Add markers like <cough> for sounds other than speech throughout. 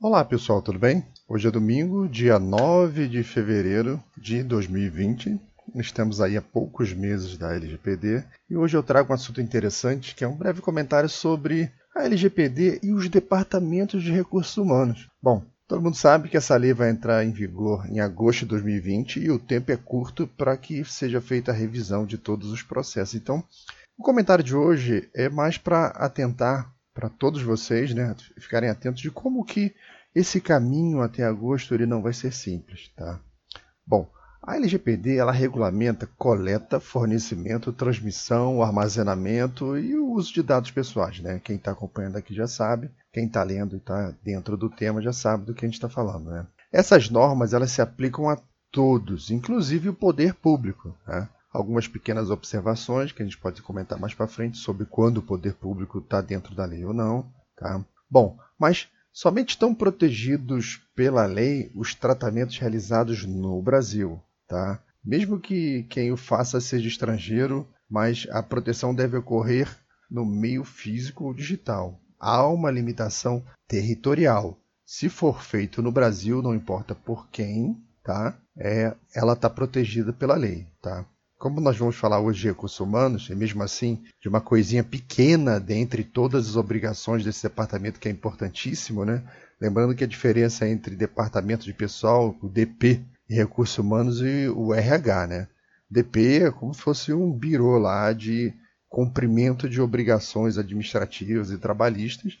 Olá pessoal, tudo bem? Hoje é domingo, dia 9 de fevereiro de 2020. Estamos aí há poucos meses da LGPD e hoje eu trago um assunto interessante que é um breve comentário sobre a LGPD e os departamentos de recursos humanos. Bom, todo mundo sabe que essa lei vai entrar em vigor em agosto de 2020 e o tempo é curto para que seja feita a revisão de todos os processos. Então, o comentário de hoje é mais para atentar para todos vocês, né, ficarem atentos de como que esse caminho até agosto ele não vai ser simples, tá? Bom, a LGPD ela regulamenta coleta, fornecimento, transmissão, armazenamento e o uso de dados pessoais, né? Quem está acompanhando aqui já sabe, quem está lendo e está dentro do tema já sabe do que a gente está falando, né? Essas normas elas se aplicam a todos, inclusive o poder público, né? Algumas pequenas observações que a gente pode comentar mais para frente sobre quando o poder público está dentro da lei ou não. Tá? Bom, mas somente estão protegidos pela lei os tratamentos realizados no Brasil. Tá? Mesmo que quem o faça seja estrangeiro, mas a proteção deve ocorrer no meio físico ou digital. Há uma limitação territorial. Se for feito no Brasil, não importa por quem, tá? É, ela está protegida pela lei, tá? Como nós vamos falar hoje de recursos humanos, e mesmo assim de uma coisinha pequena dentre todas as obrigações desse departamento que é importantíssimo, né? Lembrando que a diferença entre departamento de pessoal, o DP, e recursos humanos e o RH, né? DP é como se fosse um birô lá de cumprimento de obrigações administrativas e trabalhistas,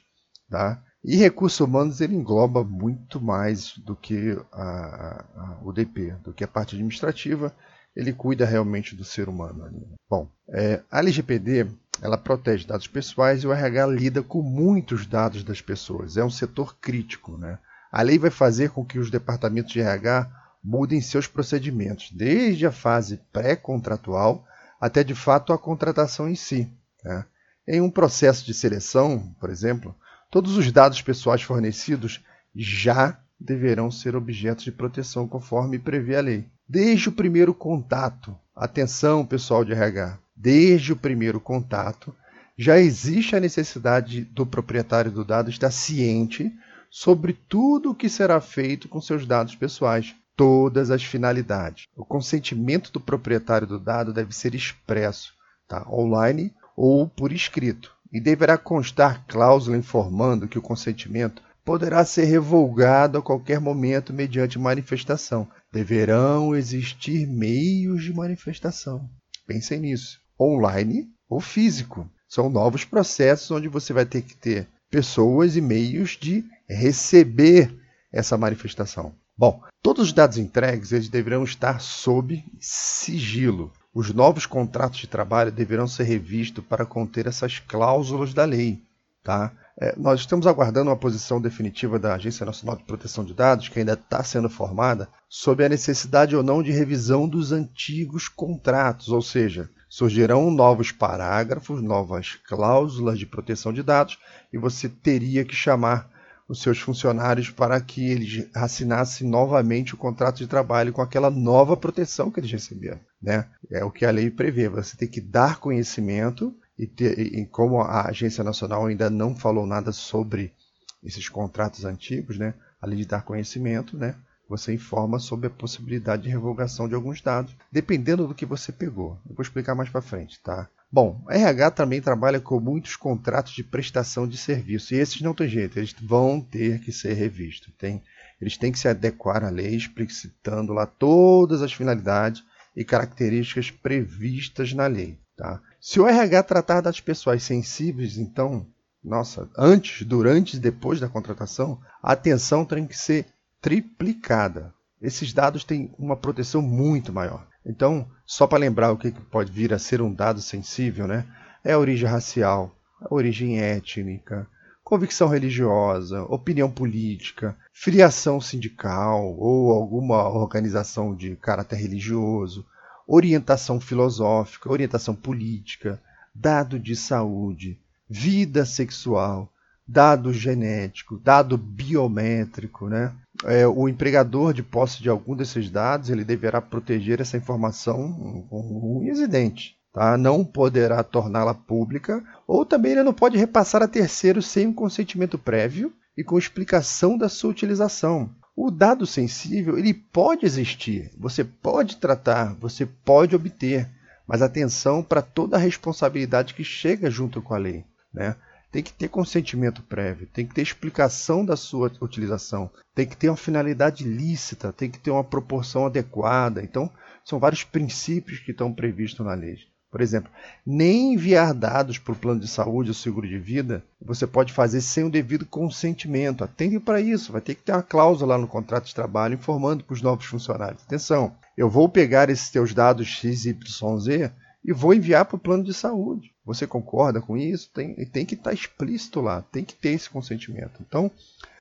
tá? E recursos humanos ele engloba muito mais do que a, a, o DP, do que a parte administrativa ele cuida realmente do ser humano. Bom, é, a LGPD ela protege dados pessoais e o RH lida com muitos dados das pessoas. É um setor crítico. Né? A lei vai fazer com que os departamentos de RH mudem seus procedimentos, desde a fase pré-contratual até de fato a contratação em si. Né? Em um processo de seleção, por exemplo, todos os dados pessoais fornecidos já deverão ser objetos de proteção conforme prevê a lei desde o primeiro contato. Atenção, pessoal de RH, desde o primeiro contato, já existe a necessidade do proprietário do dado estar ciente sobre tudo o que será feito com seus dados pessoais, todas as finalidades. O consentimento do proprietário do dado deve ser expresso, tá? online ou por escrito, e deverá constar cláusula informando que o consentimento poderá ser revogado a qualquer momento mediante manifestação. Deverão existir meios de manifestação. Pensem nisso. Online ou físico. São novos processos onde você vai ter que ter pessoas e meios de receber essa manifestação. Bom, todos os dados entregues eles deverão estar sob sigilo. Os novos contratos de trabalho deverão ser revistos para conter essas cláusulas da lei. Tá? É, nós estamos aguardando uma posição definitiva da Agência Nacional de Proteção de Dados, que ainda está sendo formada, sobre a necessidade ou não de revisão dos antigos contratos, ou seja, surgirão novos parágrafos, novas cláusulas de proteção de dados, e você teria que chamar os seus funcionários para que eles assinassem novamente o contrato de trabalho com aquela nova proteção que eles receberam. Né? É o que a lei prevê. Você tem que dar conhecimento e, ter, e, como a Agência Nacional ainda não falou nada sobre esses contratos antigos, né, além de dar conhecimento, né, você informa sobre a possibilidade de revogação de alguns dados, dependendo do que você pegou. Eu vou explicar mais para frente, tá? Bom, a RH também trabalha com muitos contratos de prestação de serviço, e esses não tem jeito, eles vão ter que ser revistos. Tem, eles têm que se adequar à lei, explicitando lá todas as finalidades e características previstas na lei. Tá? Se o RH tratar das pessoas sensíveis, então, nossa, antes, durante e depois da contratação, a atenção tem que ser triplicada. Esses dados têm uma proteção muito maior. Então, só para lembrar o que pode vir a ser um dado sensível, né? É a origem racial, a origem étnica, convicção religiosa, opinião política, filiação sindical ou alguma organização de caráter religioso, orientação filosófica, orientação política, dado de saúde, vida sexual, dado genético, dado biométrico, né? É, o empregador de posse de algum desses dados ele deverá proteger essa informação com unhas e dentes. Tá? Não poderá torná-la pública ou também ele não pode repassar a terceiros sem um consentimento prévio e com explicação da sua utilização. O dado sensível ele pode existir, você pode tratar, você pode obter, mas atenção para toda a responsabilidade que chega junto com a lei. Né? Tem que ter consentimento prévio, tem que ter explicação da sua utilização, tem que ter uma finalidade lícita, tem que ter uma proporção adequada. Então, são vários princípios que estão previstos na lei. Por exemplo, nem enviar dados para o plano de saúde ou seguro de vida você pode fazer sem o devido consentimento. Atende para isso, vai ter que ter uma cláusula lá no contrato de trabalho informando para os novos funcionários. Atenção, eu vou pegar esses teus dados XYZ e vou enviar para o plano de saúde. Você concorda com isso? Tem, tem que estar tá explícito lá, tem que ter esse consentimento. Então,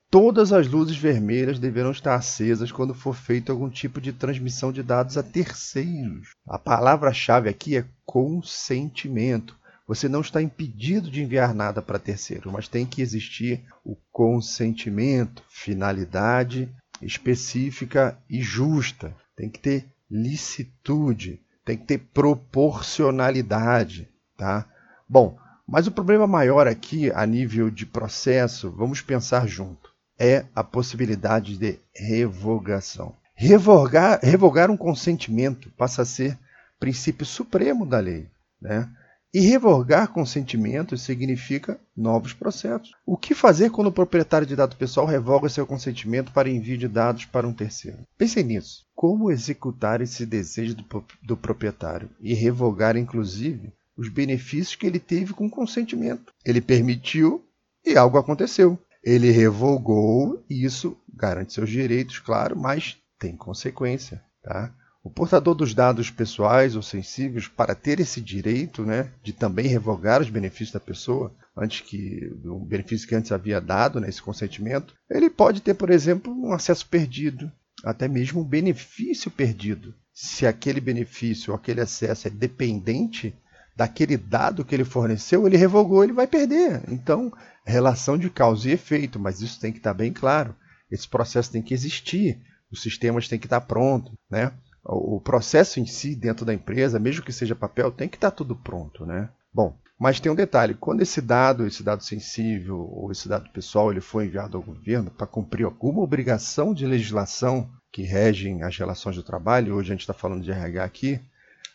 todas as luzes vermelhas deverão estar acesas quando for feito algum tipo de transmissão de dados a terceiros. A palavra-chave aqui é consentimento. Você não está impedido de enviar nada para terceiro, mas tem que existir o consentimento, finalidade específica e justa. Tem que ter licitude tem que ter proporcionalidade, tá? Bom, mas o problema maior aqui, a nível de processo, vamos pensar junto, é a possibilidade de revogação. Revogar, revogar um consentimento passa a ser princípio supremo da lei, né? E revogar consentimentos significa novos processos. O que fazer quando o proprietário de dado pessoal revoga seu consentimento para envio de dados para um terceiro? Pensem nisso. Como executar esse desejo do, do proprietário e revogar, inclusive, os benefícios que ele teve com o consentimento? Ele permitiu e algo aconteceu. Ele revogou isso garante seus direitos, claro, mas tem consequência, tá? O portador dos dados pessoais ou sensíveis, para ter esse direito né, de também revogar os benefícios da pessoa, antes que o benefício que antes havia dado, né, esse consentimento, ele pode ter, por exemplo, um acesso perdido, até mesmo um benefício perdido. Se aquele benefício ou aquele acesso é dependente daquele dado que ele forneceu, ele revogou, ele vai perder. Então, relação de causa e efeito, mas isso tem que estar bem claro. Esse processo tem que existir, os sistemas têm que estar prontos, né? o processo em si dentro da empresa, mesmo que seja papel, tem que estar tudo pronto, né? Bom, mas tem um detalhe, quando esse dado, esse dado sensível ou esse dado pessoal, ele foi enviado ao governo para cumprir alguma obrigação de legislação que regem as relações do trabalho, hoje a gente está falando de RH aqui,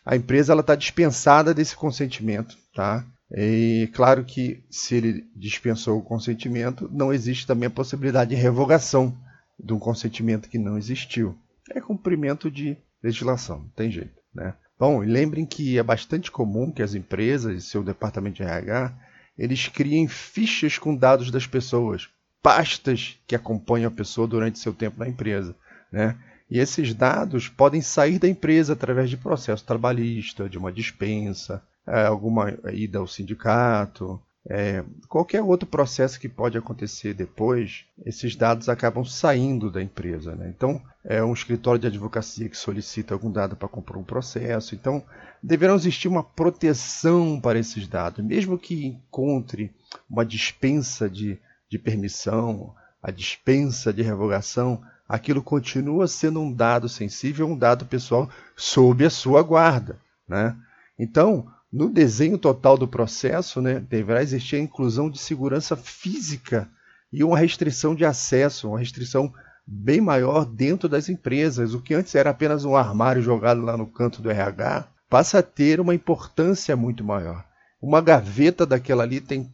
a empresa está dispensada desse consentimento, tá? E claro que se ele dispensou o consentimento, não existe também a possibilidade de revogação de um consentimento que não existiu. É cumprimento de legislação, não tem jeito. Né? Bom, lembrem que é bastante comum que as empresas e seu departamento de RH eles criem fichas com dados das pessoas, pastas que acompanham a pessoa durante seu tempo na empresa. Né? E esses dados podem sair da empresa através de processo trabalhista, de uma dispensa, é, alguma ida ao sindicato, é, qualquer outro processo que pode acontecer depois, esses dados acabam saindo da empresa. Né? Então, é um escritório de advocacia que solicita algum dado para comprar um processo. Então, deverá existir uma proteção para esses dados, mesmo que encontre uma dispensa de, de permissão, a dispensa de revogação, aquilo continua sendo um dado sensível, um dado pessoal sob a sua guarda. Né? Então, no desenho total do processo, né, deverá existir a inclusão de segurança física e uma restrição de acesso, uma restrição bem maior dentro das empresas. O que antes era apenas um armário jogado lá no canto do RH passa a ter uma importância muito maior. Uma gaveta daquela ali tem,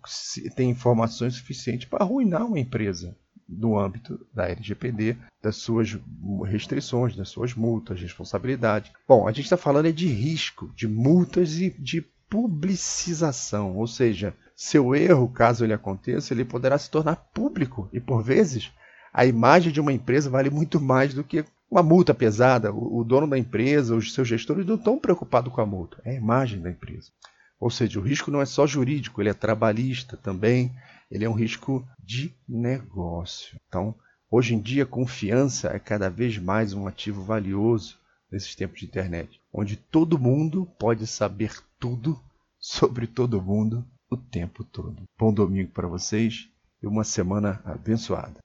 tem informações suficientes para arruinar uma empresa no âmbito da LGPD, das suas restrições, das suas multas, responsabilidade. Bom, a gente está falando é de risco, de multas e de publicização, ou seja, seu erro, caso ele aconteça, ele poderá se tornar público e por vezes a imagem de uma empresa vale muito mais do que uma multa pesada. O, dono da empresa, os seus gestores não estão preocupados com a multa, é a imagem da empresa. Ou seja, o risco não é só jurídico, ele é trabalhista também, ele é um risco de negócio. Então, hoje em dia, confiança é cada vez mais um ativo valioso nesses tempos de internet, onde todo mundo pode saber tudo <laughs> sobre todo mundo o tempo todo. Bom domingo para vocês e uma semana abençoada.